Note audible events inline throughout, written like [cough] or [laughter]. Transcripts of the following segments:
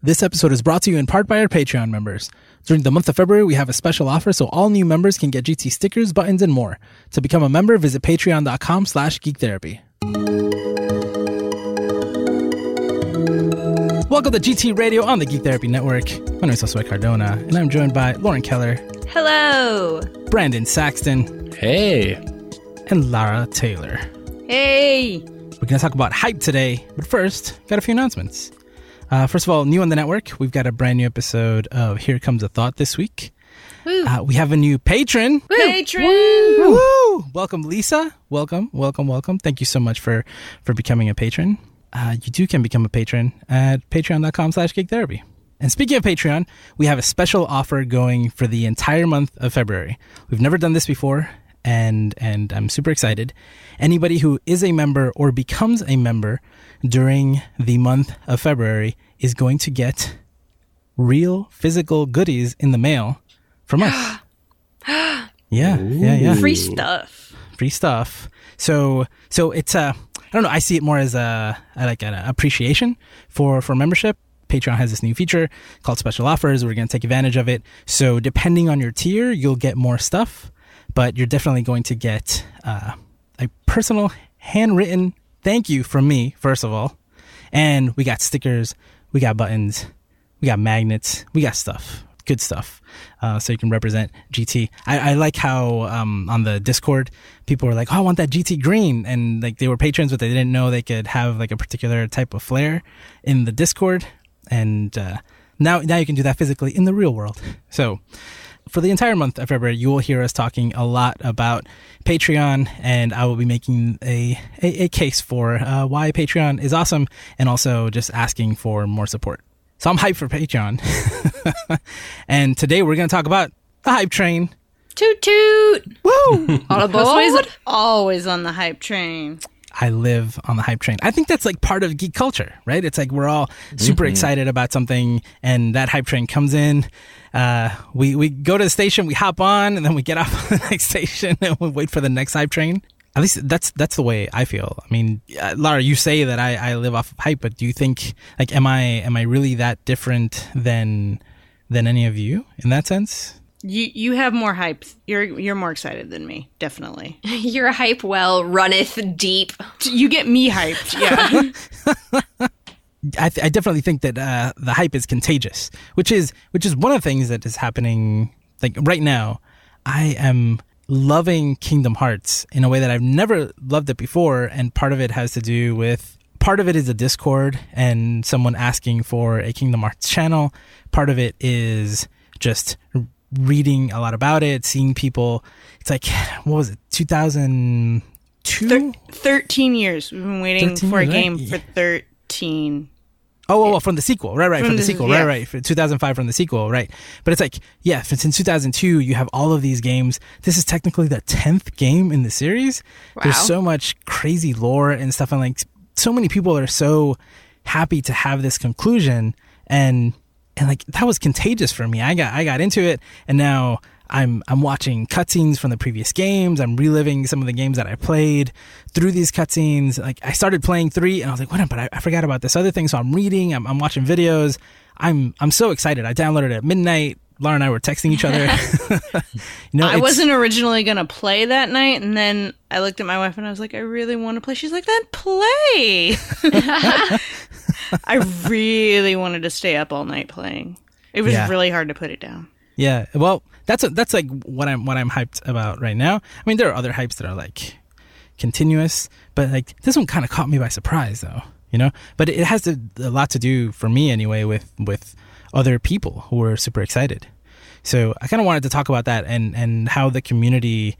This episode is brought to you in part by our Patreon members. During the month of February, we have a special offer so all new members can get GT stickers, buttons, and more. To become a member, visit patreon.com slash geektherapy. Welcome to GT Radio on the Geek Therapy Network. My name is Josue Cardona, and I'm joined by Lauren Keller, Hello. Brandon Saxton, Hey. and Lara Taylor. Hey. We're going to talk about hype today, but first, got a few announcements. Uh, first of all, new on the network, we've got a brand new episode of Here Comes a Thought this week. Uh, we have a new patron. Patron. Woo! Welcome, Lisa. Welcome, welcome, welcome. Thank you so much for for becoming a patron. Uh, you too can become a patron at patreon.com slash geek therapy. And speaking of Patreon, we have a special offer going for the entire month of February. We've never done this before, and and I'm super excited. Anybody who is a member or becomes a member during the month of February is going to get real physical goodies in the mail from us. [gasps] yeah, yeah, yeah Free stuff. free stuff. So so it's a I don't know. I see it more as a, a like an appreciation for for membership. Patreon has this new feature called special offers. We're going to take advantage of it. So depending on your tier, you'll get more stuff, but you're definitely going to get uh, a personal handwritten thank you from me first of all, and we got stickers, we got buttons, we got magnets, we got stuff, good stuff. Uh, so you can represent GT. I, I like how um, on the Discord people were like, "Oh, I want that GT green," and like they were patrons, but they didn't know they could have like a particular type of flair in the Discord. And uh, now, now you can do that physically in the real world. So for the entire month of February, you will hear us talking a lot about Patreon, and I will be making a a, a case for uh, why Patreon is awesome, and also just asking for more support. So I'm hyped for Patreon, [laughs] and today we're going to talk about the hype train. Toot toot. Woo! [laughs] All aboard. Always on the hype train. I live on the hype train. I think that's like part of geek culture, right? It's like we're all super excited about something, and that hype train comes in. Uh, we we go to the station, we hop on, and then we get off [laughs] on the next station, and we wait for the next hype train. At least that's that's the way I feel. I mean, uh, Lara, you say that I, I live off of hype, but do you think like am I am I really that different than than any of you in that sense? You you have more hype. You're you're more excited than me, definitely. [laughs] Your hype well runneth deep. You get me hyped. Yeah. [laughs] I, th- I definitely think that uh, the hype is contagious, which is which is one of the things that is happening. Like right now, I am loving Kingdom Hearts in a way that I've never loved it before, and part of it has to do with part of it is a Discord and someone asking for a Kingdom Hearts channel. Part of it is just reading a lot about it, seeing people. It's like [sighs] what was it, two thousand two? Thir- Thirteen years. We've been waiting 13 for a game right? for thirteen. Oh, oh, oh, from the sequel, right, right, from, From the the- sequel, yeah. right, right, for 2005 from the sequel, right. But it's like, yeah, since 2002, you have all of these games. This is technically the tenth game in the series. There's so much crazy lore and stuff, and like, so many people are so happy to have this conclusion, and and like that was contagious for me. I got I got into it, and now I'm I'm watching cutscenes from the previous games. I'm reliving some of the games that I played through these cutscenes. Like I started playing three, and I was like, "What? But I, I forgot about this other thing." So I'm reading. I'm, I'm watching videos. I'm I'm so excited. I downloaded it at midnight. Laura and I were texting each other. [laughs] [laughs] you know, I wasn't originally gonna play that night, and then I looked at my wife and I was like, I really want to play. She's like, then play. [laughs] I really wanted to stay up all night playing. It was Yeah. really hard to put it down. Yeah, well, that's a, that's like what I'm what I'm hyped about right now. I mean, there are other hypes that are like continuous, but like this one kind of caught me by surprise, though. You know, but it has to, a lot to do for me anyway with with other people who are super excited. So I kind of wanted to talk about that and and how the community,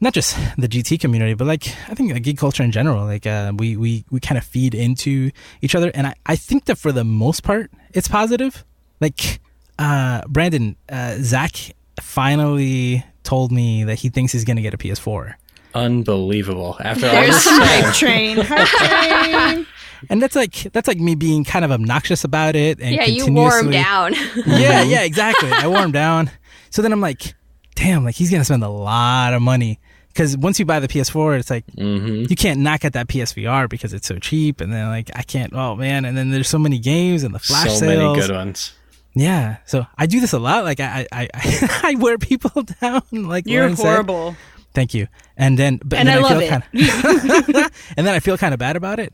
not just the GT community, but like I think like geek culture in general, like uh, we we we kind of feed into each other, and I I think that for the most part it's positive. Like uh, Brandon, uh, Zach finally told me that he thinks he's going to get a PS4. Unbelievable. After all There's this some hype train. Hype train. [laughs] And that's like that's like me being kind of obnoxious about it and Yeah, you wore him down. [laughs] yeah, yeah, [laughs] exactly. I wore him down. So then I'm like, damn, like he's gonna spend a lot of money because once you buy the PS4, it's like hmm you can't knock at that PSVR because it's so cheap, and then like I can't. Oh man, and then there's so many games and the flash So sales. many good ones. Yeah, so I do this a lot. Like I I I, [laughs] I wear people down. Like You're Lauren said. horrible. Thank you. And then, but, And then I love feel Kinda, and then I feel kind of bad about it.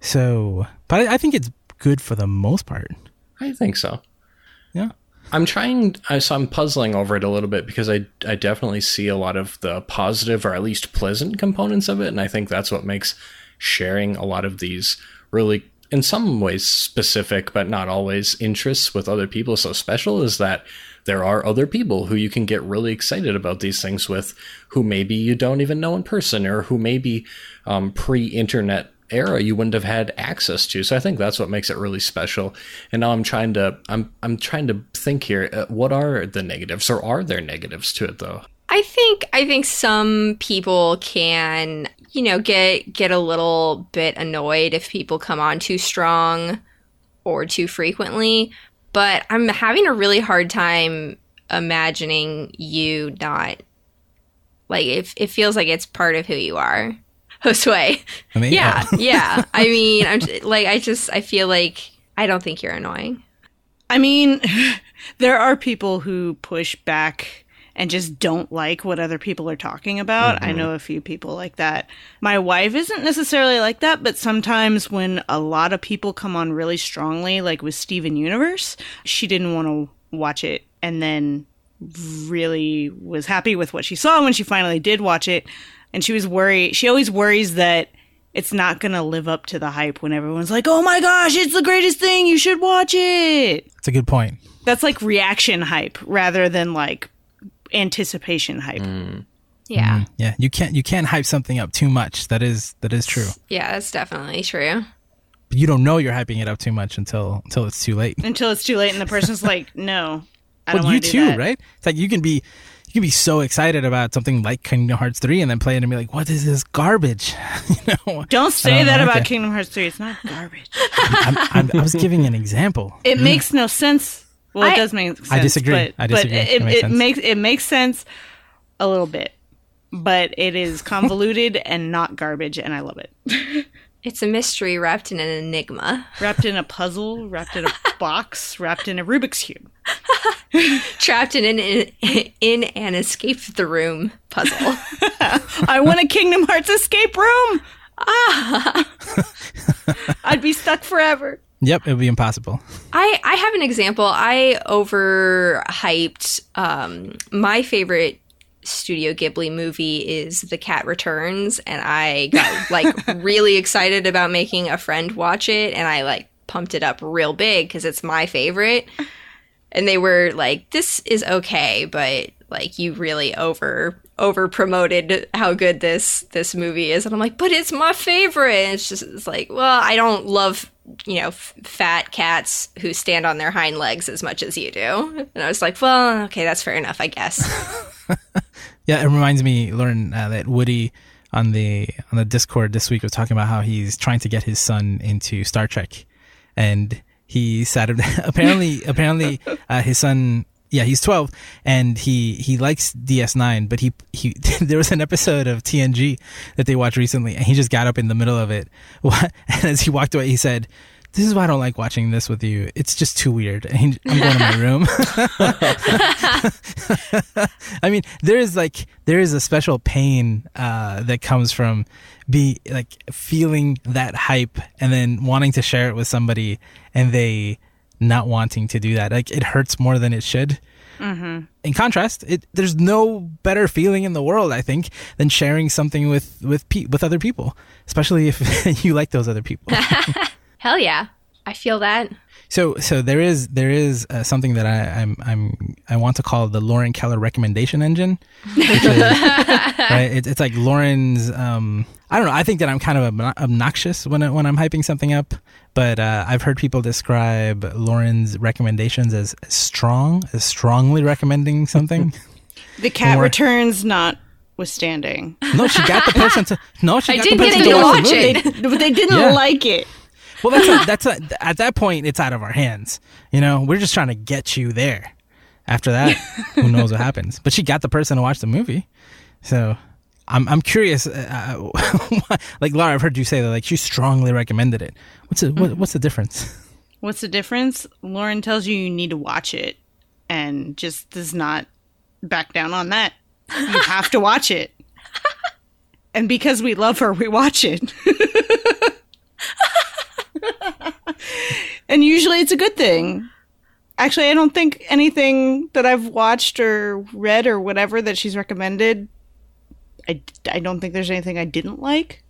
So, but I, I think it's good for the most part. I think so. Yeah. I'm trying, I- so I'm puzzling over it a little bit because I, I definitely see a lot of the positive or at least pleasant components of it. And I think that's what makes sharing a lot of these really, in some ways, specific, but not always interests with other people so special is that there are other people who you can get really excited about these things with who maybe you don't even know in person or who maybe um, pre internet era you wouldn't have had access to. So I think that's what makes it really special. And now I'm trying to I'm I'm trying to think here. Uh, what are the negatives, or are there negatives to it though? I think I think some people can, you know, get get a little bit annoyed if people come on too strong or too frequently, but I'm having a really hard time imagining you not like if it feels like it's part of who you are. Josue. I mean, Yeah, yeah. [laughs] I mean, I'm j- like I just I feel like I don't think you're annoying. I mean, [laughs] there are people who push back and just don't like what other people are talking about. I mm-hmm. know a few people like that. My wife isn't necessarily like that, but sometimes when a lot of people come on really strongly, like with Steven Universe, she didn't want to watch it and then really was happy with what she saw when she finally did watch it. And she was worried. She always worries that it's not going to live up to the hype when everyone's like, oh my gosh, it's the greatest thing. You should watch it. it's a good point. That's like reaction hype rather than like anticipation hype. Mm. Yeah. Mm-hmm. Yeah, you can't you can't hype something up too much. That is that is true. Yeah, that's definitely true. But you don't know you're hyping it up too much until until it's too late. Until it's too late and the person's like, no, I don't Well, want you to do too, that. right? It's like you can be you can be so excited about something like Kingdom Hearts 3 and then play it and be like, "What is this garbage?" [laughs] you know. Don't say don't that like about it. Kingdom Hearts 3. It's not garbage. I'm, I'm, I was giving an example. [laughs] It makes no sense. Well, it I- does make sense. I disagree. But, I disagree. But It it, makes it makes it makes sense a little bit, but it is [laughs] convoluted and not garbage, and I love it. It's a mystery wrapped in an enigma. wrapped in a puzzle, wrapped in a box, wrapped in a Rubik's cube. [laughs] Trapped in an in an escape the room puzzle. [laughs] I want a Kingdom Hearts escape room. Ah, [laughs] I'd be stuck forever. Yep, it would be impossible. I I have an example. I overhyped um my favorite Studio Ghibli movie is The Cat Returns and I got like really excited about making a friend watch it and I like pumped it up real big cuz it's my favorite. And they were like this is okay, but like you really over over promoted how good this this movie is and I'm like, "But it's my favorite." And it's just it's like, "Well, I don't love you know, f- fat cats who stand on their hind legs as much as you do. And I was like, well, okay, that's fair enough, I guess. [laughs] Yeah, it reminds me, Lauren, uh, that Woody on the on the Discord this week was talking about how he's trying to get his son into Star Trek, and he sat [laughs] apparently apparently uh, his son. Yeah, he's 12 and he he likes DS9, but he he [laughs] there was an episode of TNG that they watched recently and he just got up in the middle of it. [laughs] And as he walked away, he said, "This is why I don't like watching this with you. It's just too weird." I'm going to my room. [laughs] I mean, there is like there is a special pain uh, that comes from be like feeling that hype and then wanting to share it with somebody and they not wanting to do that. Like it hurts more than it should. Mm-hmm. In contrast, it there's no better feeling in the world, I think, than sharing something with with pe- with other people, especially if [laughs] you like those other people. [laughs] Hell yeah. I feel that. So, so there is there is uh, something that I, I'm I'm I want to call the Lauren Keller recommendation engine. Which is, [laughs] right, it, it's like Lauren's. Um, I don't know. I think that I'm kind of obnoxious when I, when I'm hyping something up, but uh, I've heard people describe Lauren's recommendations as strong, as strongly recommending something. The cat Or- returns notwithstanding. no, she got the person to. No, she I got did the get person into to watch watch the movie. it. But they didn't Yeah. like it. Well, that's a, that's a, at that point it's out of our hands. You know, we're just trying to get you there. After that, who [laughs] knows what happens? But she got the person to watch the movie, so I'm I'm curious. Uh, [laughs] like Laura, I've heard you say that like she strongly recommended it. What's it? What, what's the difference? What's the difference? Lauren tells you you need to watch it and just does not back down on that. You have to watch it. [laughs] And because we love her, we watch it. [laughs] and usually it's a good thing. Actually, I don't think anything that I've watched or read or whatever that she's recommended, I, I don't think there's anything I didn't like.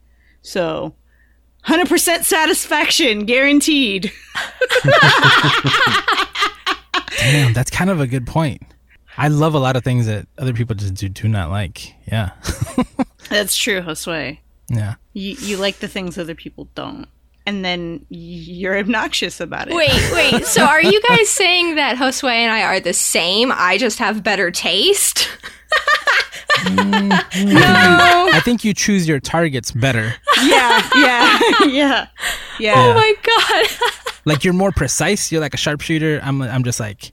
So, 100% satisfaction, guaranteed. Damn, that's kind of a good point. I love a lot of things that other people just do, do not like. Yeah. [laughs] That's true, Josue. yeah. You, you like the things other people don't. And then you're obnoxious about it. Wait, [laughs] wait. So are you guys saying that Josue and I are the same? I just have better taste? Mm-hmm. [laughs] No. I think you choose your targets better. yeah, yeah, [laughs] yeah, yeah. Oh my god. Like you're more precise. You're like a sharpshooter. I'm I'm just like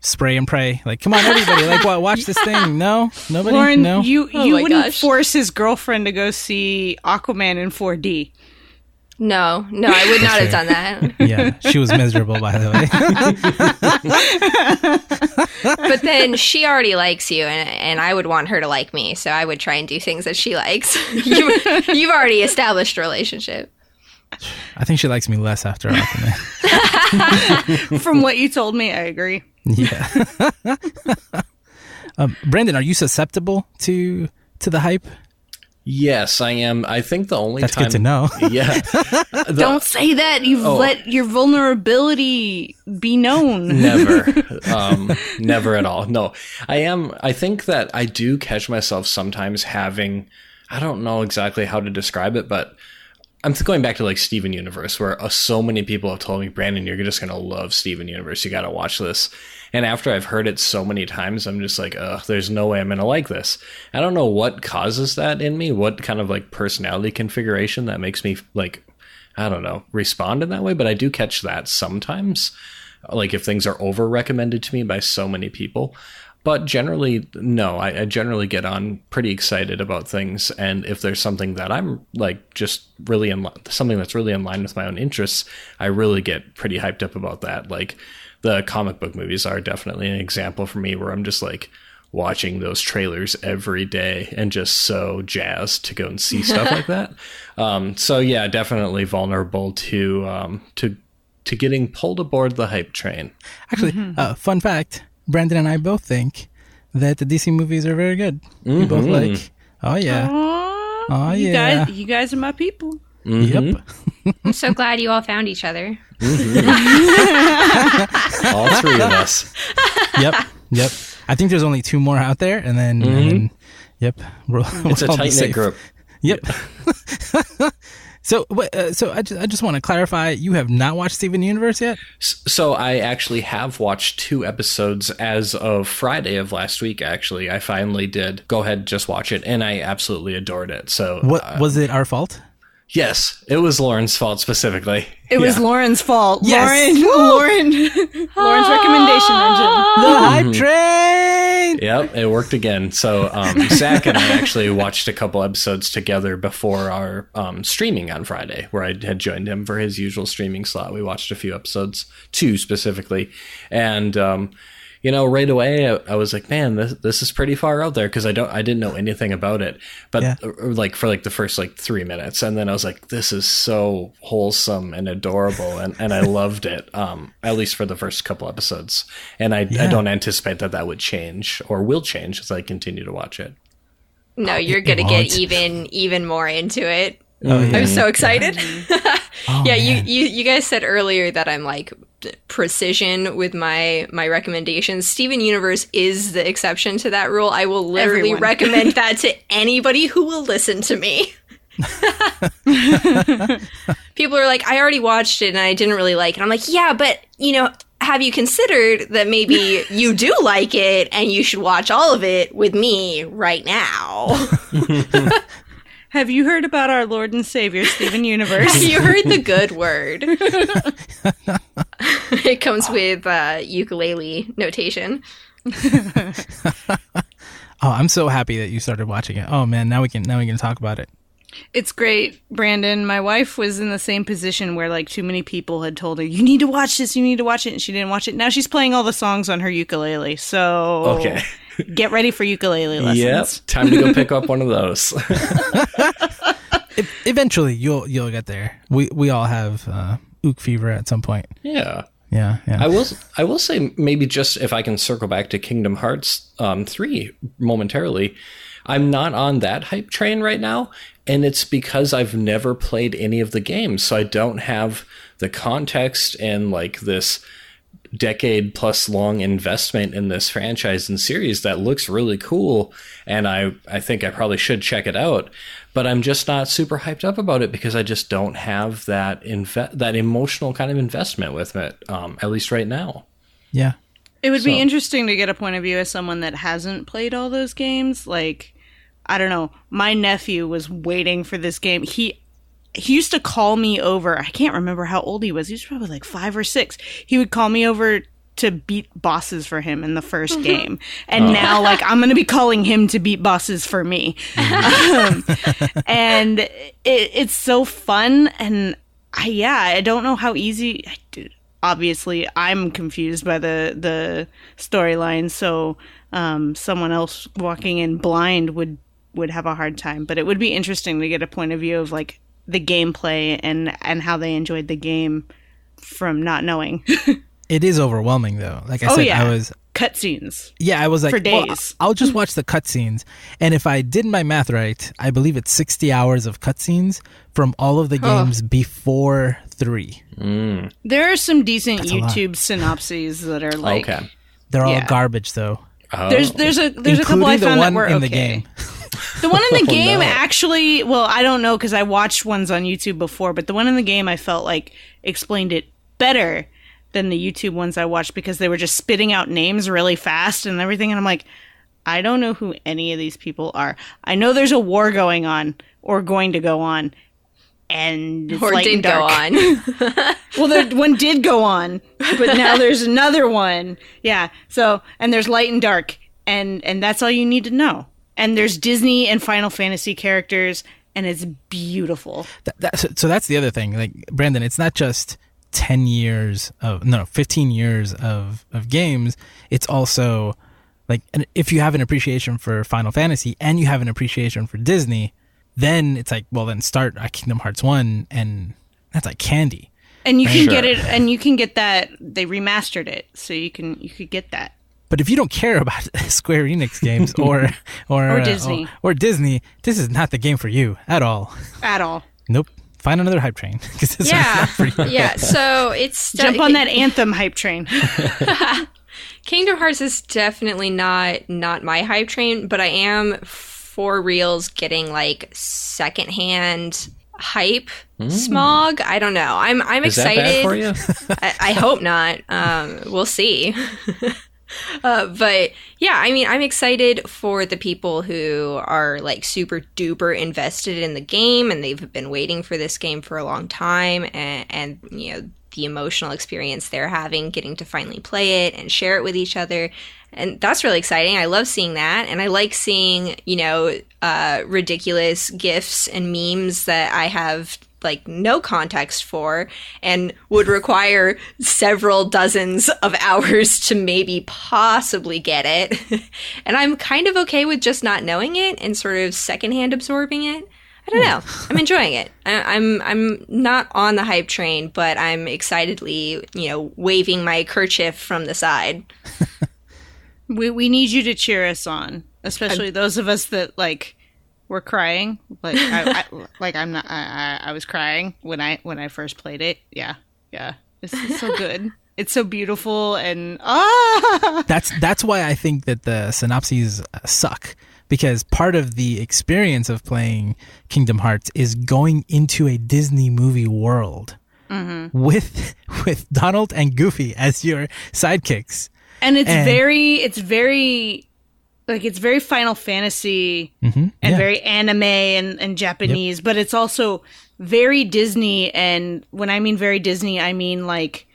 spray and pray. Like, come on, everybody. Like, wa- watch this thing. No, nobody. Lauren, no. you Oh you my wouldn't gosh. force his girlfriend to go see Aquaman in 4D. No, no, I would not have done that. [laughs] yeah, she was miserable, by the way. [laughs] But then she already likes you, and, and I would want her to like me, so I would try and do things that she likes. [laughs] you, you've already established a relationship. I think she likes me less after Aquaman. From what you told me, I agree. Yeah. um, Brandon, are you susceptible to to the hype? Yes, I am. I think the only That's time. good to know. [laughs] Yeah. [laughs] The- Don't say that. You've Oh. let your vulnerability be known. [laughs] never um never at all no i am i think that i do catch myself sometimes having i don't know exactly how to describe it but i'm going back to like steven universe where uh, so many people have told me brandon you're just gonna love steven universe you gotta watch this and after i've heard it so many times i'm just like ugh there's no way i'm gonna like this i don't know what causes that in me what kind of like personality configuration that makes me like I don't know, respond in that way, but I do catch that sometimes. Like if things are over recommended to me by so many people. But generally, no, I, I generally get on pretty excited about things. And if there's something that I'm like just really in li- something that's really in line with my own interests, I really get pretty hyped up about that. Like the comic book movies are definitely an example for me where I'm just like, watching those trailers every day and just so jazzed to go and see stuff like [laughs] that. Um, so yeah, definitely vulnerable to um, to to getting pulled aboard the hype train. Actually, uh, fun fact: Brandon and I both think that the DC movies are very good. We both mm-hmm. like. Oh yeah. Aw, Oh, you yeah. guys, you guys are my people. Yep. Mm-hmm. [laughs] I'm so glad you all found each other. Mm-hmm. [laughs] All three of us. Yep. Yep. I think there's only two more out there, and then, and then yep, we'll, It's a we'll all be tight knit group. Yep. [laughs] so, uh, so I just, I just want to clarify: you have not watched Steven Universe yet. So I actually have watched two episodes as of Friday of last week. Actually, I finally did go ahead and just watch it, and I absolutely adored it. So What uh, was it? Our fault? yes, it was Lauren's fault specifically. It was Lauren's fault. Yes. Lauren, Lauren, [laughs] Lauren's recommendation engine. The hype train. Yep, it worked again. So um, [laughs] Zach and I actually watched a couple episodes together before our um, streaming on Friday, where I had joined him for his usual streaming slot. We watched a few episodes, two specifically, and um, you know, right away I, I was like, "Man, this this is pretty far out there," because I don't, I didn't know anything about it. But Yeah. uh, like for like the first like three minutes, and then I was like, "This is so wholesome and adorable," and and I loved it. Um, at least for the first couple episodes, and I I don't anticipate that that would change or will change as I continue to watch it. No, you're it gonna won't. get even even more into it. Oh, yeah. I'm so excited. [laughs] Oh, yeah, you, you you guys said earlier that I'm like precision with my my recommendations. Steven Universe is the exception to that rule. I will literally Everyone. recommend that to [laughs] anybody who will listen to me. [laughs] People are like, I already watched it and I didn't really like it. I'm like, yeah, but you know, have you considered that maybe you do like it and you should watch all of it with me right now? [laughs] Have you heard about our Lord and Savior, Steven Universe? you heard the good word. [laughs] it comes with uh, ukulele notation. [laughs] Oh, I'm so happy that you started watching it. Oh man, now we can now we can talk about it. It's great, Brandon. My wife was in the same position where like too many people had told her, "You need to watch this. You need to watch it," and she didn't watch it. Now she's playing all the songs on her ukulele. So Okay. Get ready for ukulele lessons. Yep. Time to go [laughs] pick up one of those. Eventually, you'll you'll get there. We we all have uh, ook fever at some point. yeah. Yeah, yeah. I will. I will say maybe just if I can circle back to Kingdom Hearts um, three momentarily. I'm not on that hype train right now, and it's because I've never played any of the games, so I don't have the context and like this decade plus long investment in this franchise and series that looks really cool and I I think I probably should check it out but I'm just not super hyped up about it because I just don't have that inve- that emotional kind of investment with it um, at least right now yeah. It would be interesting to get a point of view as someone that hasn't played all those games. Like, I don't know. My nephew was waiting for this game. He he used to call me over. I can't remember how old he was. He was probably like five or six. He would call me over to beat bosses for him in the first [laughs] game. And now, like, I'm going to be calling him to beat bosses for me. um, [laughs] and it, it's so fun. And I, yeah, I don't know how easy. Obviously, I'm confused by the the storyline. So, um, someone else walking in blind would would have a hard time. But it would be interesting to get a point of view of like the gameplay and and how they enjoyed the game from not knowing. [laughs] It is overwhelming though. Like I Oh, said, yeah. I was Cutscenes. yeah, I was like For well, days. I'll just watch the cutscenes, and if I did my math right, I believe it's sixty hours of cutscenes from all of the games before three. Mm. There are some decent That's. YouTube synopses that are like. okay They're all Yeah. garbage though. oh, There's there's a there's a couple including I the found one that were in okay. the game. [laughs] The one in the [laughs] Oh, game no. actually, well, I don't know because I watched ones on YouTube before, but the one in the game I felt like explained it better than the YouTube ones I watched because they were just spitting out names really fast and everything, and I'm like, I don't know who any of these people are. I know there's a war going on or going to go on, and it's or light did and go on. [laughs] Well, there, one did go on, but now [laughs] there's another one. Yeah. So, and there's light and dark, and and that's all you need to know. And there's Disney and Final Fantasy characters, and it's beautiful. That, that, so, so that's the other thing. Like Brandon, it's not just ten years of no, fifteen years of of games. It's also like and if you have an appreciation for Final Fantasy and you have an appreciation for Disney, then it's like well, then start at Kingdom Hearts one, and that's like candy. And you can Sure. get it, and you can get that. They remastered it, so you can you could get that. But if you don't care about [laughs] Square Enix games or [laughs] or Or uh, Disney. or, or Disney, this is not the game for you at all. At all. Nope. Find another hype train [laughs] because this yeah, is not for you. yeah. So it's Jump on that Anthem hype train. Kingdom Hearts is definitely not not my hype train, but I am for reals getting like secondhand hype smog. I don't know. I'm I'm is that excited. bad for you I, I hope not. Um, we'll see. [laughs] uh, but yeah, I mean, I'm excited for the people who are like super duper invested in the game and they've been waiting for this game for a long time, and, and you know the emotional experience they're having, getting to finally play it and share it with each other. And that's really exciting. I love seeing that. And I like seeing, you know, uh, ridiculous gifs and memes that I have like no context for and would require several dozens of [laughs] hours to maybe possibly get it. [laughs] and I'm kind of okay with just not knowing it and sort of secondhand absorbing it. I don't know. Hmm. I'm enjoying it. I, I'm I'm not on the hype train, but I'm excitedly, you know, waving my kerchief from the side. [laughs] we we need you to cheer us on, especially those of us that like were crying. Like I, I [laughs] like I'm not. I, I I was crying when I when I first played it. Yeah, yeah. It's, it's so good. [laughs] It's so beautiful and ah. that's that's why I think that the synopses uh, suck because part of the experience of playing Kingdom Hearts is going into a Disney movie world with with Donald and Goofy as your sidekicks. And it's And- very. It's very. Like it's very Final Fantasy Mm-hmm. and very anime and, and Japanese, but it's also very Disney. And when I mean very Disney, I mean like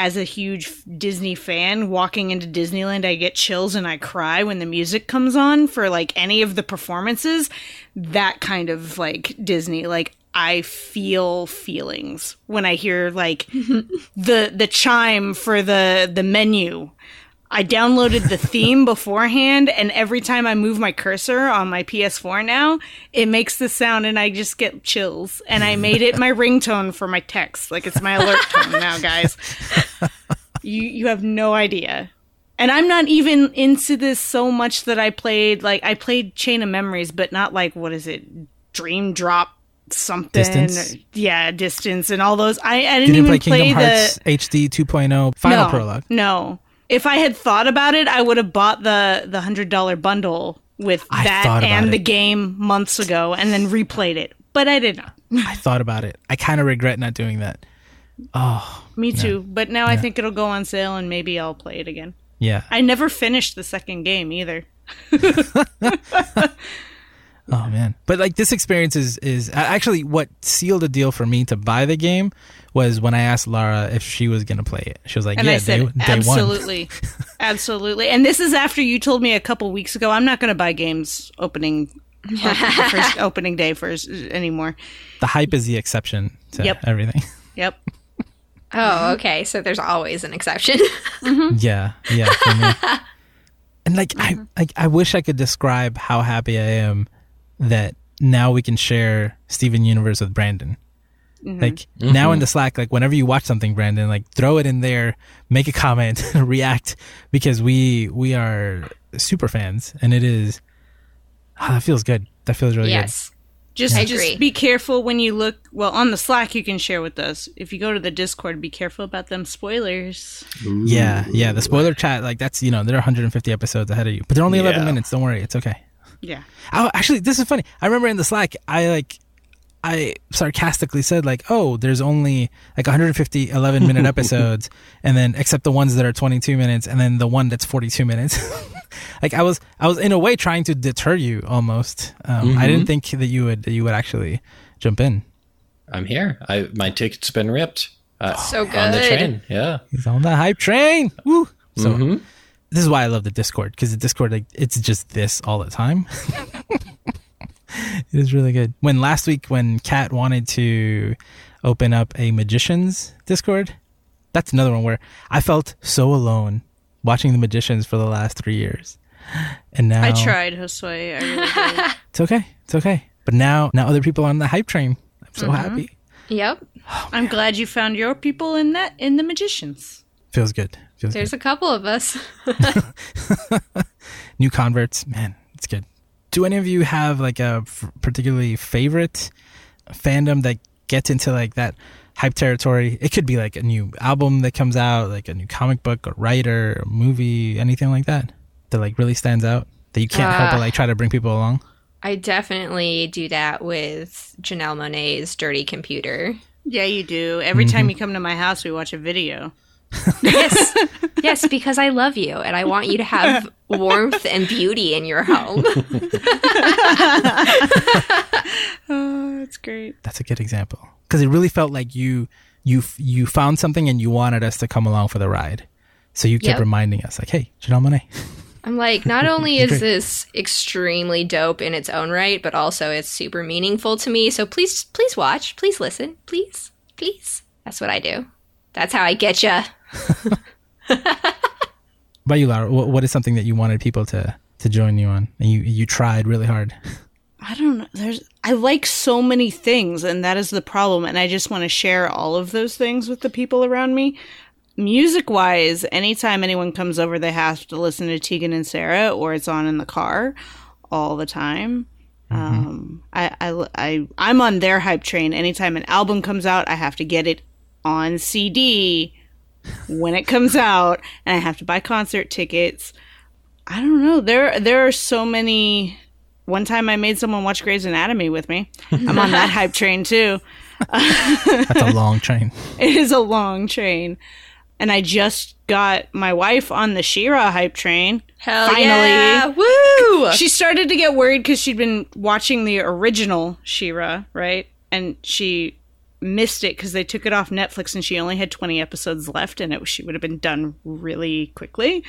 as a huge Disney fan, walking into Disneyland, I get chills and I cry when the music comes on for like any of the performances. That kind of like Disney, like I feel feelings when I hear like [laughs] the the chime for the the menu. I downloaded the theme [laughs] beforehand, and every time I move my cursor on my PS4 now, it makes the sound, and I just get chills. And I made it my ringtone for my text, like it's my alert tone now, guys. You you have no idea. And I'm not even into this so much that I played like I played Chain of Memories, but not like what is it, Dream Drop something? Distance? Yeah, distance and all those. I, I didn't didn't even play play, Kingdom the Hearts HD 2.0 Final no, Prologue. No. If I had thought about it, I would have bought the the hundred dollar bundle with I that and the it. game months ago, and then replayed it. But I did not. [laughs] I thought about it. I kind of regret not doing that. Oh, Me too. But now I think it'll go on sale, and maybe I'll play it again. yeah. I never finished the second game either. [laughs] [laughs] Oh man. But like this experience is is actually what sealed the deal for me to buy the game was when I asked Lara if she was going to play it. She was like, And "Yeah, I said, day, day one." absolutely, [laughs] absolutely. And this is after you told me a couple weeks ago I'm not going to buy games opening [laughs] op- first opening day first anymore. The hype is the exception to Yep. everything. [laughs] Yep. Oh, okay. So there's always an exception. Mm-hmm. yeah, yeah, for me. And like I mm-hmm. like I wish I could describe how happy I am that now we can share Steven Universe with Brandon. Like now in the Slack, like whenever you watch something, Brandon, like throw it in there, make a comment, [laughs] react, because we we are super fans, and it is. Ah, that feels good. That feels really yes. Just, I just be careful when you look. Well, on the Slack, you can share with us. If you go to the Discord, be careful about them spoilers. good. Yeah, yeah. The spoiler chat, like that's you know they're 150 episodes ahead of you, but they're only 11 Yeah. minutes. Don't worry, it's okay. Yeah. Oh, actually, this is funny. I remember in the Slack, I like, I sarcastically said like, "Oh, there's only like 150 11 minute [laughs] episodes, and then except the ones that are 22 minutes, and then the one that's 42 minutes." [laughs] like I was, I was in a way trying to deter you almost. Um, I didn't think that you would that you would actually jump in. I'm here. I my ticket's been ripped. Uh, So good on the train. Yeah. He's on the hype train. Woo! So Mhm. This is why I love the Discord because the Discord like it's just this all the time. [laughs] it is really good. When last week when Kat wanted to open up a magicians Discord, that's another one where I felt so alone watching the magicians for the last three years, and now I tried, Josue. I really did. [laughs] It's okay. It's okay. But now, now other people are on the hype train. I'm so mm-hmm. happy. Yep. I'm glad you found your people in that in the magicians. Feels good. Feels There's good. a couple of us. [laughs] New converts, man, it's good. Do any of you have like a f- particularly favorite fandom that gets into like that hype territory? It could be like a new album that comes out, like a new comic book a writer, a movie, anything like that that like really stands out that you can't help but Uh, like try to bring people along. I definitely do that with Janelle Monáe's Dirty Computer. Yeah, you do. Every time you come to my house, we watch a video. Yes. [laughs] yes, because I love you and I want you to have warmth and beauty in your home. [laughs] Oh, that's great. That's a good example because it really felt like you you you found something and you wanted us to come along for the ride. So you kept Yep. reminding us like, "Hey, Janelle Monáe." I'm like, not [laughs] only is Great. this extremely dope in its own right, but also it's super meaningful to me. So please, please watch, please listen, please, please. That's what I do. That's how I get ya. About you, Laura? What, what is something that you wanted people to to join you on, and you you tried really hard? [laughs] I don't know. There's I like so many things, and that is the problem. And I just want to share all of those things with the people around me. Music wise, anytime anyone comes over, they have to listen to Tegan and Sara, or it's on in the car all the time. Um, I, I, I, I'm on their hype train. Anytime an album comes out, I have to get it on CD when it comes out, and I have to buy concert tickets. I don't know. There, there are so many. One time, I made someone watch Grey's Anatomy with me. I'm on that hype train too. [laughs] That's a long train. [laughs] It is a long train, and I just got my wife on the She-Ra hype train. Hell Finally. yeah! Woo! She started to get worried because she'd been watching the original She-Ra, right? And she missed it because they took it off Netflix and she only had 20 episodes left and it she would have been done really quickly.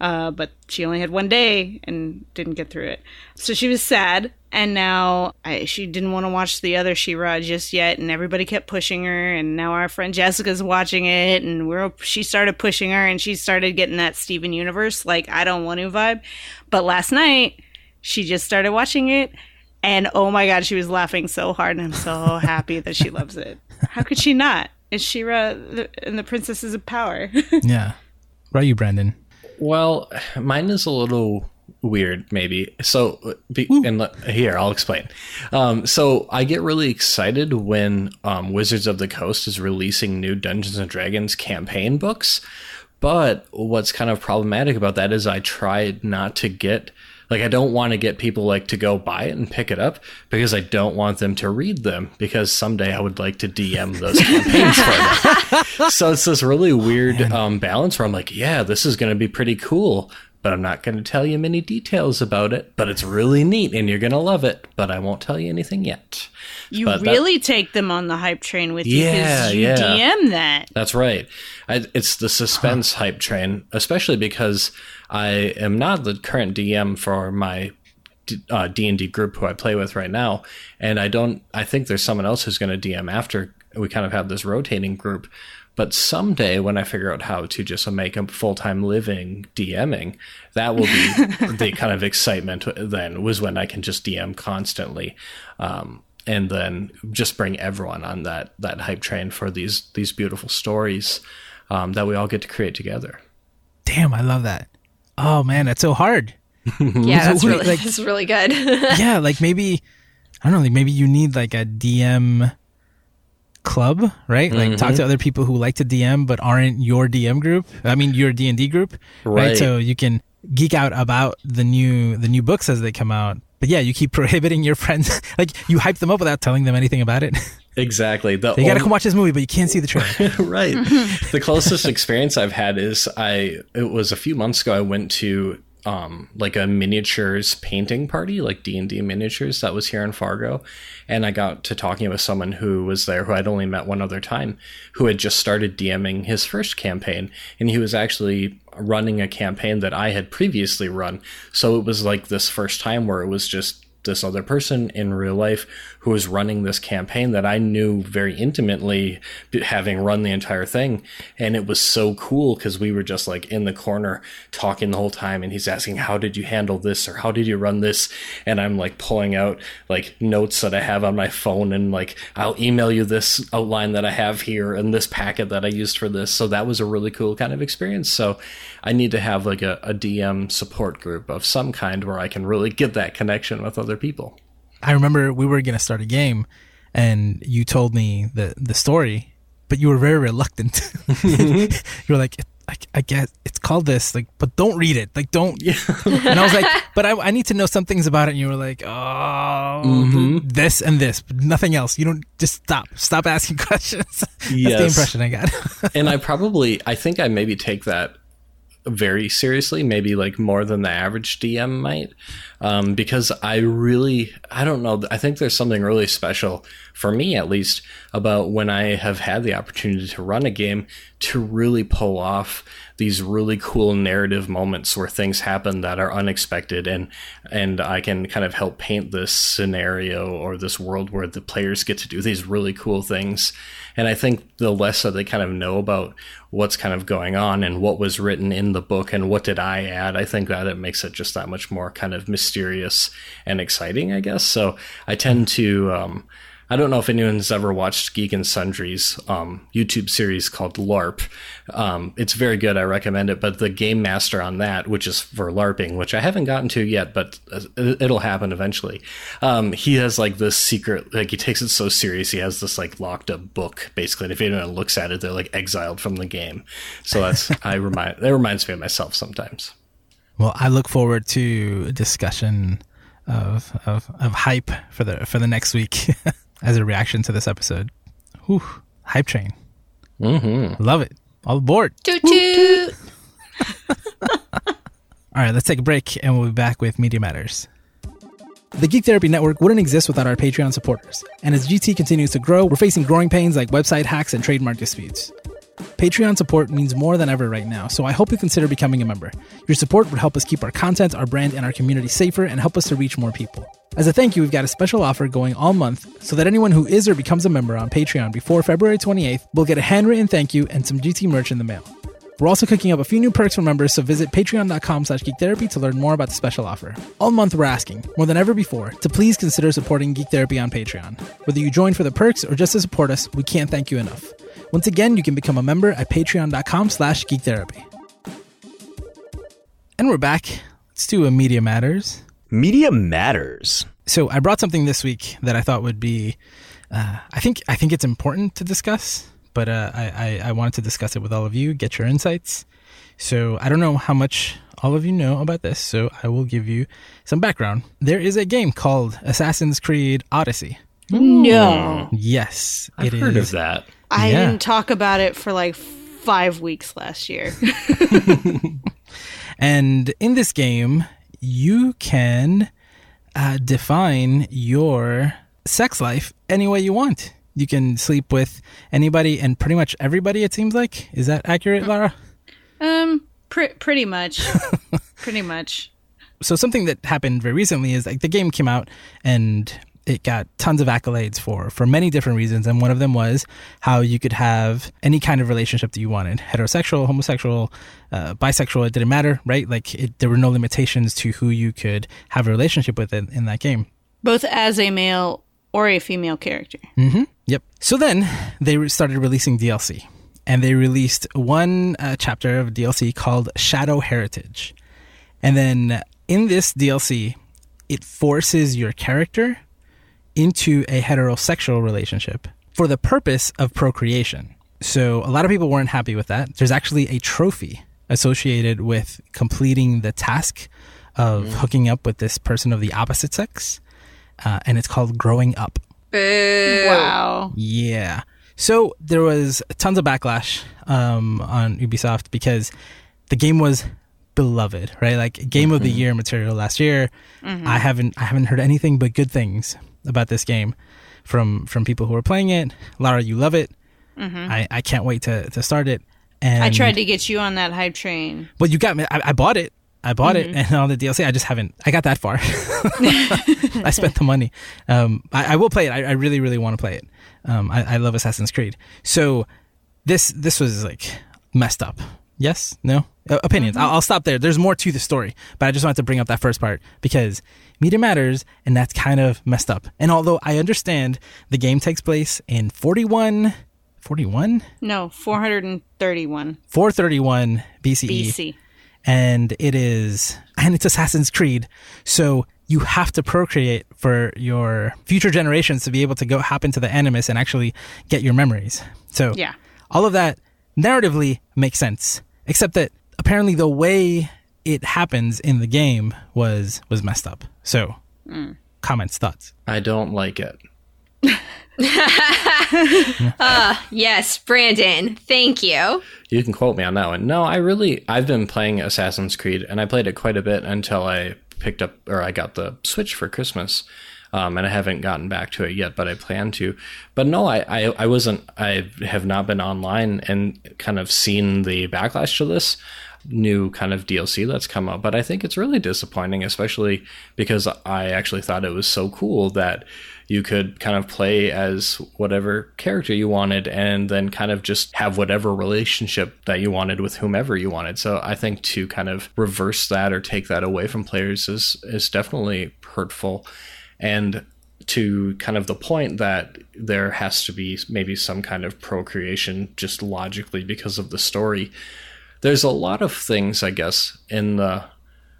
Uh, but she only had one day and didn't get through it. So she was sad. And now I, she didn't want to watch the other She-Ra just yet. And everybody kept pushing her. And now our friend Jessica's watching it. And we're, she started pushing her and she started getting that Steven Universe, like, I don't want to vibe. But last night, she just started watching it and oh my god, she was laughing so hard, and I'm so happy that she loves it. How could she not? Is She-Ra and the Princesses of Power. [laughs] yeah. What about you, Brandon? Well, mine is a little weird, maybe. So, be, and le- here I'll explain. Um, so, I get really excited when um, Wizards of the Coast is releasing new Dungeons and Dragons campaign books. But what's kind of problematic about that is I try not to get like I don't want to get people like to go buy it and pick it up because I don't want them to read them because someday I would like to DM those [laughs] campaigns for them. So it's this really weird um, balance where I'm like, yeah, this is going to be pretty cool, but I'm not going to tell you many details about it. But it's really neat and you're going to love it, but I won't tell you anything yet. You But that- really take them on the hype train with you Yeah, you yeah. DM that. That's right. I, it's the suspense hype train, especially because I am not the current DM for my uh, D&D group who I play with right now, and I don't. I think there's someone else who's going to DM after. We kind of have this rotating group, but someday when I figure out how to just make a full time living DMing, that will be [laughs] the kind of excitement. Then was when I can just DM constantly. Um, and then just bring everyone on that that hype train for these these beautiful stories um, that we all get to create together. Damn, I love that. Oh man, that's so hard. [laughs] Yeah, that's [laughs] So, really like- that's really good. yeah, like maybe I don't know, like maybe you need like a DM club, right? Like talk to mm-hmm. other people who like to DM but aren't your DM group. I mean your D and D group, right. Right. So you can geek out about the new the new books as they come out. But yeah, you keep [laughs] prohibiting your friends, [laughs] like you hype them up without telling them anything about it. [laughs] Exactly. The you gotta come watch this movie, but you can't see the trailer. right. the closest experience I've had is I it was a few months ago I went to um like a miniatures painting party like D&D miniatures that was here in Fargo. And I got to talking with someone who was there who I'd only met one other time who had just started DMing his first campaign. And he was actually running a campaign that I had previously run. So it was like this first time where it was just this other person in real life who was running this campaign that I knew very intimately, having run the entire thing. And it was so cool because we were just like in the corner talking the whole time. And he's asking, How did you handle this? Or how did you run this? And I'm like pulling out like notes that I have on my phone and like, I'll email you this outline that I have here and this packet that I used for this. So that was a really cool kind of experience. So I need to have like a, a DM support group of some kind where I can really get that connection with other people. I remember we were gonna start a game, and you told me the the story, but you were very reluctant. [laughs] you were like, I, I guess it's called this, like, but don't read it, like, don't. Yeah. and I was like, but I, I need to know some things about it. And you were like, oh, mm-hmm. this and this, but nothing else. You don't just stop, stop asking [laughs] questions. That's the impression I got. [laughs] and I probably, I think I maybe take that very seriously, maybe like more than the average DM might, um, because I really, I don't know, I think there's something really special for me at least about when I have had the opportunity to run a game to really pull off these really cool narrative moments where things happen that are unexpected and and I can kind of help paint this scenario or this world where the players get to do these really cool things. And I think the less that they kind of know about what's kind of going on and what was written in the book and what did I add, I think that it makes it just that much more kind of mysterious and exciting, I guess. So I tend to, um, I don't know if anyone's ever watched Geek and Sundry's um, YouTube series called LARP. Um, it's very good. I recommend it. But the game master on that, which is for LARPing, which I haven't gotten to yet, but uh, it'll happen eventually. Um, he has like this secret, like he takes it so serious. He has this like locked up book, basically. And if anyone looks at it, they're like exiled from the game. So that's [laughs] I remind that reminds me of myself sometimes. Well, I look forward to a discussion of, of, of hype for the, for the next week [laughs] as a reaction to this episode. Whew, hype train. Mm-hmm. Love it. All aboard. toot toot. [laughs] All right, let's take a break and we'll be back with Media Matters. The Geek Therapy Network wouldn't exist without our Patreon supporters. And as GT continues to grow, we're facing growing pains like website hacks and trademark disputes. Patreon support means more than ever right now, so I hope you consider becoming a member. Your support would help us keep our content, our brand, and our community safer and help us to reach more people. As a thank you, we've got a special offer going all month so that anyone who is or becomes a member on Patreon before February 28th will get a handwritten thank you and some GT merch in the mail. We're also cooking up a few new perks for members, so visit patreon.com slash geektherapy to learn more about the special offer. All month we're asking, more than ever before, to please consider supporting Geek Therapy on Patreon. Whether you join for the perks or just to support us, we can't thank you enough. Once again, you can become a member at patreon.com slash geektherapy. And we're back. Let's do a Media Matters. Media matters. So I brought something this week that I thought would be, uh, I think, I think it's important to discuss, but uh, I, I, I wanted to discuss it with all of you, get your insights. So I don't know how much all of you know about this, so I will give you some background. There is a game called Assassin's Creed Odyssey. No. Yes, I've it heard is. of that. I Yeah. didn't talk about it for like five weeks last year. [laughs] And in this game, you can uh, define your sex life any way you want. You can sleep with anybody and pretty much everybody, it seems like. Is that accurate, Lara? um, pr- pretty much. pretty much. [laughs] So, something that happened very recently is like the game came out and it got tons of accolades for for many different reasons. And one of them was how you could have any kind of relationship that you wanted heterosexual homosexual uh, bisexual it didn't matter right? Like it, there were no limitations to who you could have a relationship with in, in that game. Both as a male or a female character. mm-hmm. Yep. So then they started releasing DLC, and they released one uh, chapter of DLC called Shadow Heritage, and then in this DLC, it forces your character into a heterosexual relationship for the purpose of procreation. So a lot of people weren't happy with that. There's actually a trophy associated with completing the task of hooking up with this person of the opposite sex, uh, and it's called Growing Up. Boo. Wow. Yeah. So there was tons of backlash um, on Ubisoft because the game was beloved, right? Like game of the year material last year. I haven't I haven't heard anything but good things about this game from from people who are playing it. Lara, you love it. I, I can't wait to, to start it. And I tried to get you on that hype train. well, you got me. I, I bought it. I bought it, and all the DLC. I just haven't. I got that far. [laughs] [laughs] I spent the money. Um, I, I will play it. I, I really, really want to play it. Um, I, I love Assassin's Creed. So this this was like messed up. Yes, no uh, opinions. I'll, I'll stop there. There's more to the story, but I just wanted to bring up that first part because media matters, and that's kind of messed up. And although I understand the game takes place in 41, 41, No, 431 431 BCE BC. and it is and it's Assassin's Creed. So you have to procreate for your future generations to be able to go hop into the Animus and actually get your memories. So Yeah. all of that narratively makes sense, except that apparently the way it happens in the game was was messed up. So comments, thoughts. I don't like it. [laughs] Ah, yes, Brandon. Thank you. You can quote me on that one. No, I really I've been playing Assassin's Creed and I played it quite a bit until I picked up or I got the Switch for Christmas. Um, and I haven't gotten back to it yet, but I plan to. But no, I, I, I wasn't I have not been online and kind of seen the backlash to this new kind of DLC that's come out. But I think it's really disappointing, especially because I actually thought it was so cool that you could kind of play as whatever character you wanted and then kind of just have whatever relationship that you wanted with whomever you wanted. So I think to kind of reverse that or take that away from players is is definitely hurtful. And to kind of the point that there has to be maybe some kind of procreation just logically because of the story. There's a lot of things, I guess, in the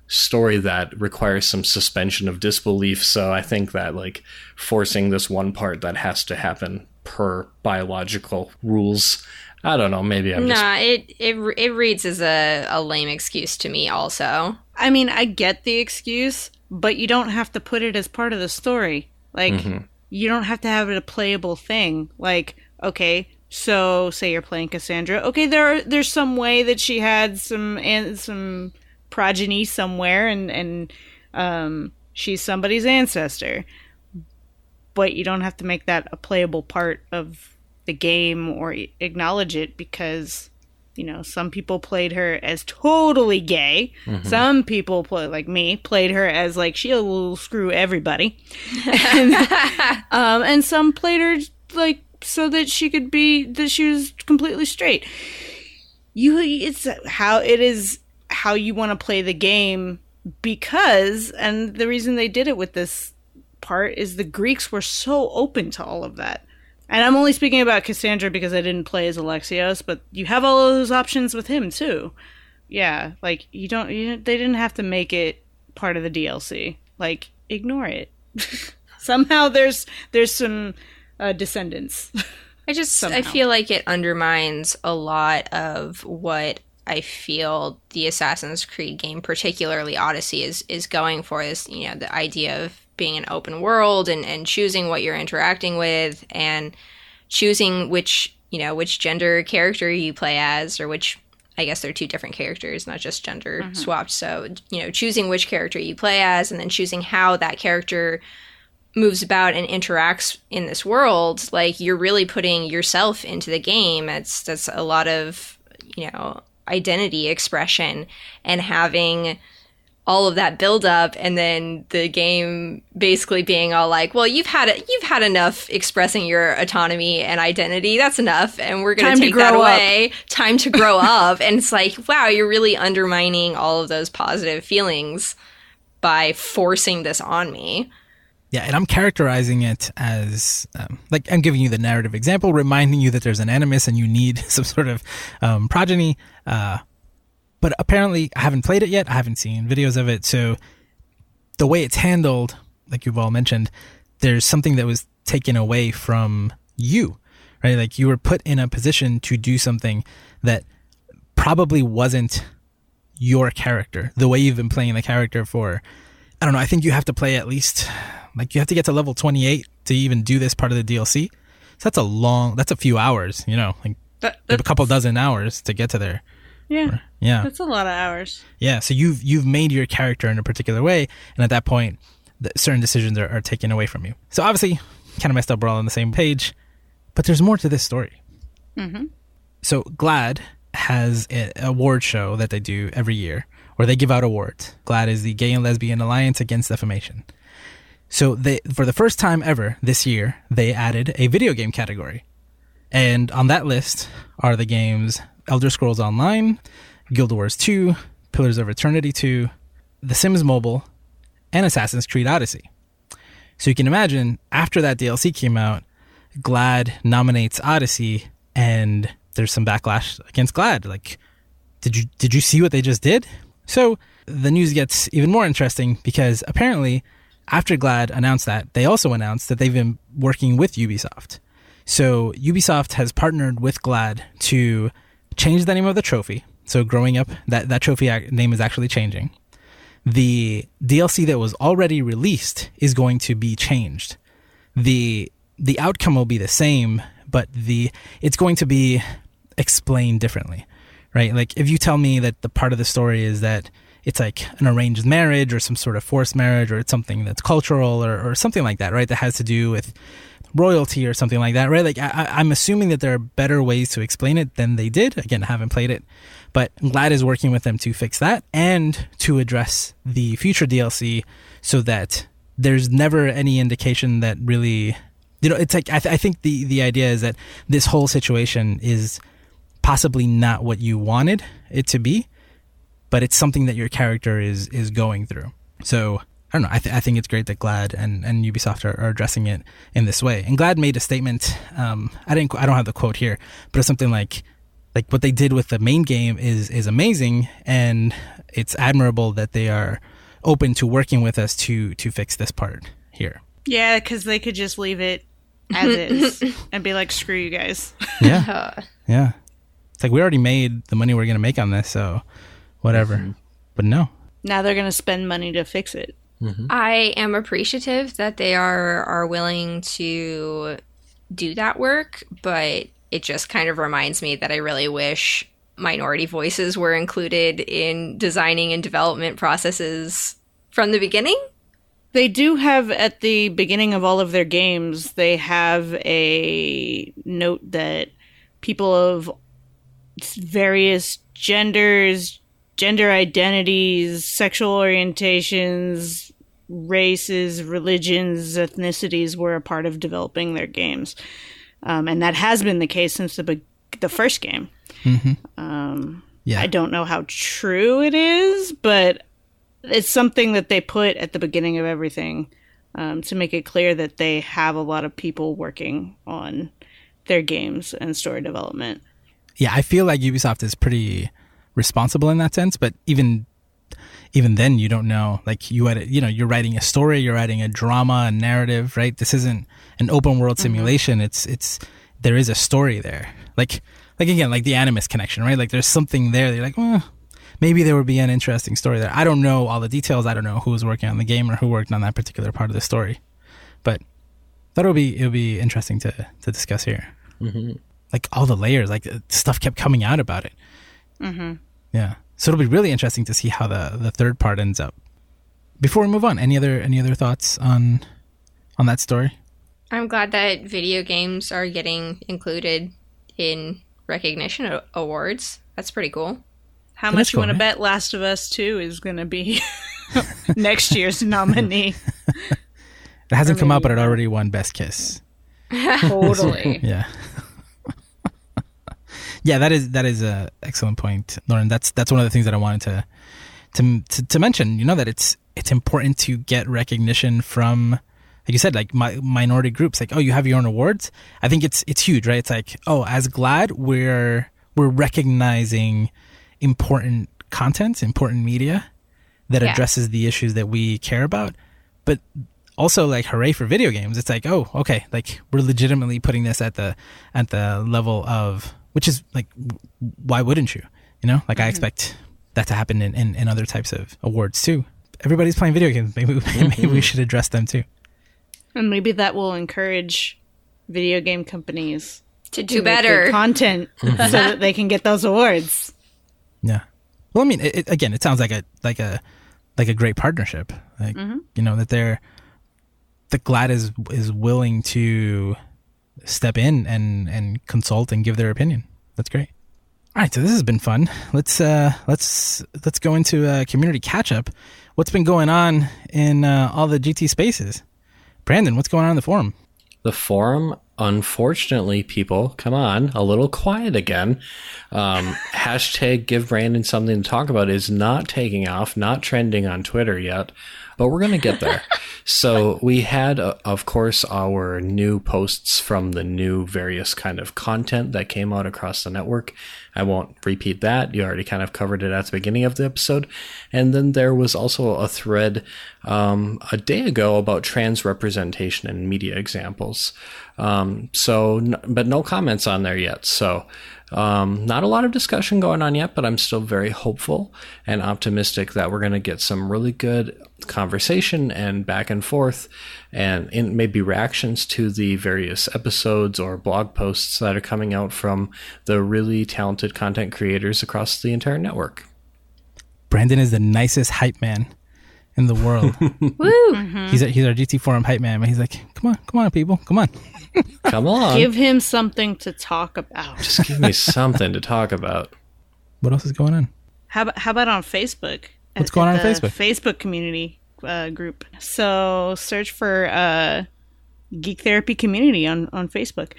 story that requires some suspension of disbelief. So I think that like forcing this one part that has to happen per biological rules. I don't know. Maybe I'm just Nah, it it it reads as a, a lame excuse to me. Also, I mean, I get the excuse, but you don't have to put it as part of the story. Like, Mm-hmm. you don't have to have it a playable thing. Like, okay, so say you're playing Cassandra. Okay, there are, there's some way that she had some and some progeny somewhere, and and um, she's somebody's ancestor, but you don't have to make that a playable part of the game or acknowledge it because you know some people played her as totally gay. Some people play like me played her as like she'll screw everybody. And, [laughs] um, and some played her like so that she could be that she was completely straight. You it's how it is how you want to play the game because and the reason they did it with this part is the Greeks were so open to all of that. And I'm only speaking about Cassandra because I didn't play as Alexios, but you have all of those options with him too. Yeah, like you don't you, they didn't have to make it part of the DLC. Like ignore it. [laughs] Somehow there's there's some uh, descendants. [laughs] I just I feel like it undermines a lot of what I feel the Assassin's Creed game, particularly Odyssey, is is going for. Is you know the idea of being an open world and and choosing what you're interacting with and choosing which you know which gender character you play as or which I guess they're two different characters, not just gender mm-hmm. swapped. So you know choosing which character you play as and then choosing how that character moves about and interacts in this world like you're really putting yourself into the game it's that's a lot of you know identity expression and having all of that build up and then the game basically being all like well you've had it you've had enough expressing your autonomy and identity that's enough and we're going to take that grow up. away time to grow [laughs] up and it's like wow you're really undermining all of those positive feelings by forcing this on me Yeah, and I'm characterizing it as um, like I'm giving you the narrative example, reminding you that there's an animus and you need [laughs] some sort of um, progeny. Uh, but apparently, I haven't played it yet. I haven't seen videos of it. So the way it's handled, like you've all mentioned, there's something that was taken away from you, right? Like you were put in a position to do something that probably wasn't your character, the way you've been playing the character for. I don't know. I think you have to play at least like you have to get to level 28 to even do this part of the DLC. So that's a long, that's a few hours, you know, like That, a couple dozen hours to get to there. Yeah, Yeah. that's a lot of hours. Yeah. So you've, you've made your character in a particular way. And at that point, the, certain decisions are, are taken away from you. So obviously, kind of messed up. We're all on the same page, but there's more to this story. Mm-hmm. So GLAAD has an award show that they do every year where they give out awards. GLAAD is the Gay and Lesbian Alliance Against Defamation. So they, for the first time ever this year, they added a video game category. And on that list are the games Elder Scrolls Online, Guild Wars 2, Pillars of Eternity 2, The Sims Mobile, and Assassin's Creed Odyssey. So you can imagine after that DLC came out, GLAAD nominates Odyssey and there's some backlash against GLAAD. Like, did you did you see what they just did? So the news gets even more interesting because apparently after GLAAD announced that, they also announced that they've been working with Ubisoft. So Ubisoft has partnered with GLAAD to change the name of the trophy. So growing up, that, that trophy name is actually changing. The DLC that was already released is going to be changed. The the outcome will be the same, but the it's going to be explained differently. Right? Like if you tell me that the part of the story is that it's like an arranged marriage or some sort of forced marriage or it's something that's cultural or, or something like that, right? That has to do with royalty or something like that, right? Like I, I'm assuming that there are better ways to explain it than they did. Again, I haven't played it, but GLAAD is working with them to fix that and to address the future DLC so that there's never any indication that really, you know, it's like I, th- I think the the idea is that this whole situation is possibly not what you wanted it to be, but it's something that your character is is going through. So I don't know. I, th- I think it's great that GLAAD and, and Ubisoft are, are addressing it in this way. And GLAAD made a statement. Um, I didn't. I don't have the quote here, but it's something like, like what they did with the main game is is amazing, and it's admirable that they are open to working with us to to fix this part here. Yeah, because they could just leave it as [laughs] is and be like, "Screw you guys." [laughs] Yeah, yeah. It's like we already made the money we're gonna make on this, so whatever. But no, now they're gonna spend money to fix it. Mm-hmm. I am appreciative that they are are willing to do that work, but it just kind of reminds me that I really wish minority voices were included in designing and development processes from the beginning. They do have at the beginning of all of their games, they have a note that people of various genders, gender identities, sexual orientations, races, religions, ethnicities were a part of developing their games. Um, and that has been the case since the, be- the first game. Um, Yeah. I don't know how true it is, but it's something that they put at the beginning of everything um, to make it clear that they have a lot of people working on their games and story development. yeah, I feel like Ubisoft is pretty responsible in that sense, but even even then you don't know. Like you had you know you're writing a story you're writing a drama a narrative right? This isn't an open world mm-hmm. simulation. It's it's there is a story there. Like like again like the animus connection right? Like there's something there that you're like well maybe there would be an interesting story there. I don't know all the details. I don't know who was working on the game or who worked on that particular part of the story. But it would be it would be interesting to to discuss here. Mm-hmm. Like all the layers like stuff kept coming out about it. Mm-hmm. Yeah. So it'll be really interesting to see how the the third part ends up. Before we move on, any other any other thoughts on on that story? I'm glad that video games are getting included in recognition awards. That's pretty cool. How much is you cool, want to bet Last of Us 2 is going to be [laughs] next year's [laughs] nominee? It hasn't come out, but it already won Best Kiss. [laughs] totally. Yeah. Yeah, that is that is a excellent point, Lauren. That's that's one of the things that I wanted to to to, to mention. You know that it's it's important to get recognition from like you said, like mi- minority groups. Like, oh, you have your own awards. I think it's it's huge, right? It's like, oh, as glad we're we're recognizing important content, important media that Yeah. addresses the issues that we care about, but also like hooray for video games. It's like, oh, okay, like we're legitimately putting this at the at the level of which is like, why wouldn't you? You know, like I mm-hmm. expect that to happen in, in, in other types of awards too. Everybody's playing video games. Maybe [laughs] maybe we mm-hmm. should address them too. And maybe that will encourage video game companies To to do make better. good content [laughs] mm-hmm. so that they can get those awards. Yeah. Well, I mean, it, it, again, it sounds like a like a like a great partnership. Like you know that they're that GLAAD is is willing to step in and and consult and give their opinion. That's great. All right, so this has been fun. Let's uh let's let's go into a community catch up. What's been going on in uh, all the GT spaces? Brandon, what's going on in the forum? The forum, unfortunately, people, come on, a little quiet again. Um, [laughs] hashtag give Brandon something to talk about is not taking off, not trending on Twitter yet, but we're going to get there. [laughs] so we had, uh, of course, our new posts from the new various kind of content that came out across the network. I won't repeat that. You already kind of covered it at the beginning of the episode. And then there was also a thread um, a day ago about trans representation in media examples. Um, so, but no comments on there yet. So, um, not a lot of discussion going on yet, but I'm still very hopeful and optimistic that we're going to get some really good conversation and back and forth and maybe reactions to the various episodes or blog posts that are coming out from the really talented content creators across the entire network. Brandon is the nicest hype man in the world. [laughs] Woo! he's a, he's our GT forum hype man, but he's like, come on, come on, people, come on. [laughs] Come on. Give him something to talk about. Just give me something to talk about. What else is going on? How about, how about on Facebook? What's At- going on at on Facebook? Facebook community uh, group. So search for uh, Geek Therapy Community on, on Facebook.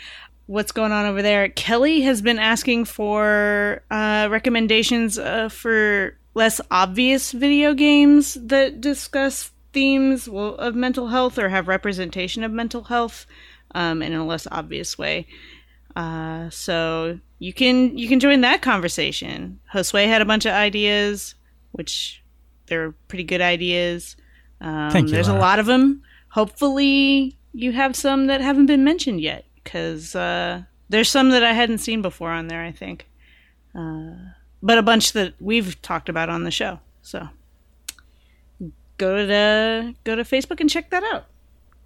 What's going on over there? Kelly has been asking for uh, recommendations uh, for less obvious video games that discuss themes of mental health or have representation of mental health um, in a less obvious way. Uh, so you can you can join that conversation. Josue had a bunch of ideas, which they're pretty good ideas. Um, Thank you, There's a lot of them. Hopefully, you have some that haven't been mentioned yet, because uh, there's some that I hadn't seen before on there. I think, uh, but a bunch that we've talked about on the show. So go to go to Facebook and check that out.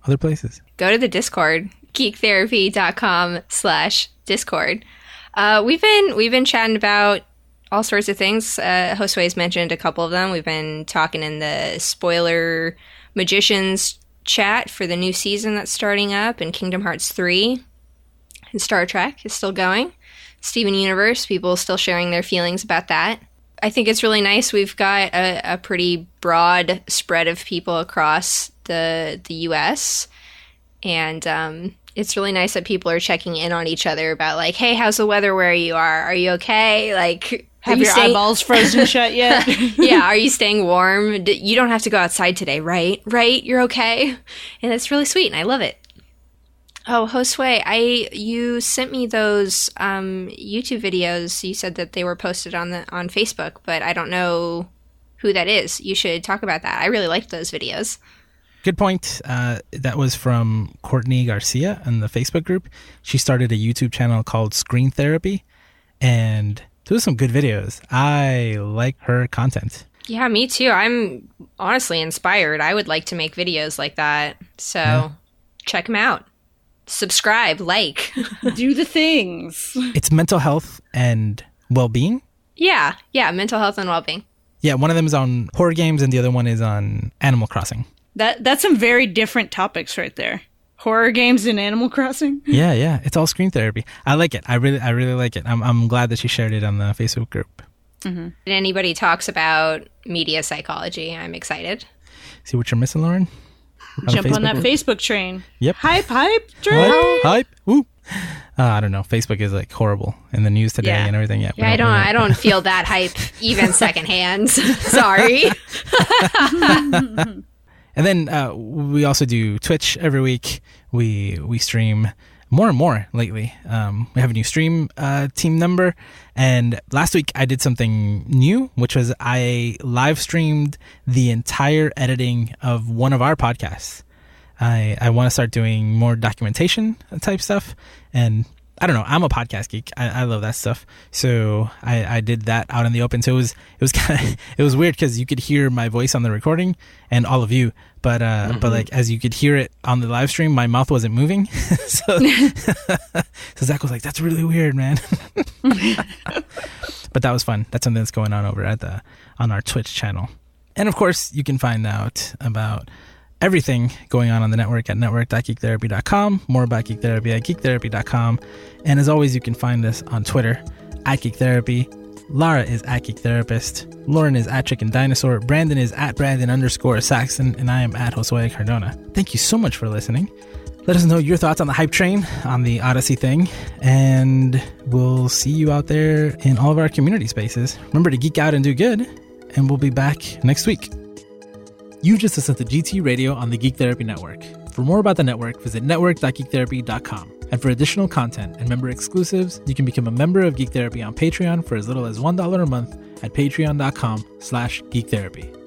Other places. Go to the Discord, geektherapy.com slash Discord. Uh, we've been we've been chatting about all sorts of things. Uh, Josue's mentioned a couple of them. We've been talking in the spoiler Magicians chat for the new season that's starting up, and Kingdom Hearts 3 and Star Trek is still going. Steven Universe, people still sharing their feelings about that. I think it's really nice. We've got a, a pretty broad spread of people across the the U.S. and um, it's really nice that people are checking in on each other about like, hey, how's the weather where you are? Are you okay? Like, Have you your staying- eyeballs [laughs] frozen shut yet? [laughs] yeah, are you staying warm? D- You don't have to go outside today, right? Right? You're okay? And it's really sweet and I love it. Oh, Josue, I you sent me those um, YouTube videos. You said that they were posted on the on Facebook, but I don't know who that is. You should talk about that. I really liked those videos. Good point. Uh, that was from Courtney Garcia in the Facebook group. She started a YouTube channel called Screen Therapy, and those some good videos. I like her content. Yeah, me too. I'm honestly inspired. I would like to make videos like that. So check them out. Subscribe, like. [laughs] Do the things. It's mental health and well being. yeah, yeah, mental health and well being. Yeah, one of them is on horror games, and the other one is on Animal Crossing. That that's some very different topics right there. Horror games and Animal Crossing. [laughs] Yeah, yeah, it's all screen therapy. I like it. I really, I really like it. I'm, I'm glad that she shared it on the Facebook group. And anybody talks about media psychology, I'm excited. See what you're missing, Lauren? On the Jump on Facebook that group? Facebook train. Yep. Hype, hype, train. Hype, hype, woo. Uh, I don't know. Facebook is like horrible in the news today Yeah. and everything. Yeah, we Yeah, I don't I don't feel that hype [laughs] even secondhand. [laughs] Sorry. [laughs] And then uh, we also do Twitch every week. We we stream more and more lately. Um, we have a new stream uh, team number, and last week I did something new, which was I live streamed the entire editing of one of our podcasts. I I want to start doing more documentation type stuff, and I don't know. I'm a podcast geek. I, I love that stuff. So I, I did that out in the open. So it was it was [laughs] kind of it was weird because you could hear my voice on the recording and all of you, but uh, but like as you could hear it on the live stream, my mouth wasn't moving. [laughs] so [laughs] so Zach was like, "That's really weird, man." but that was fun. That's something that's going on over at the on our Twitch channel. And of course, you can find out about everything going on on the network at network.geektherapy.com. More about Geek Therapy at geektherapy.com. And as always, you can find us on Twitter at Geek Therapy. Lara is at Geek Therapist. Lauren is at Chicken Dinosaur. Brandon is at Brandon underscore Saxon. And I am at Josue Cardona. Thank you so much for listening. Let us know your thoughts on the hype train, on the Odyssey thing, and we'll see you out there in all of our community spaces. Remember to geek out and do good, and we'll be back next week. You just listened to GT Radio on the Geek Therapy Network. For more about the network, visit network.geektherapy.com. And for additional content and member exclusives, you can become a member of Geek Therapy on Patreon for as little as $1 a month at patreon.com slash geektherapy.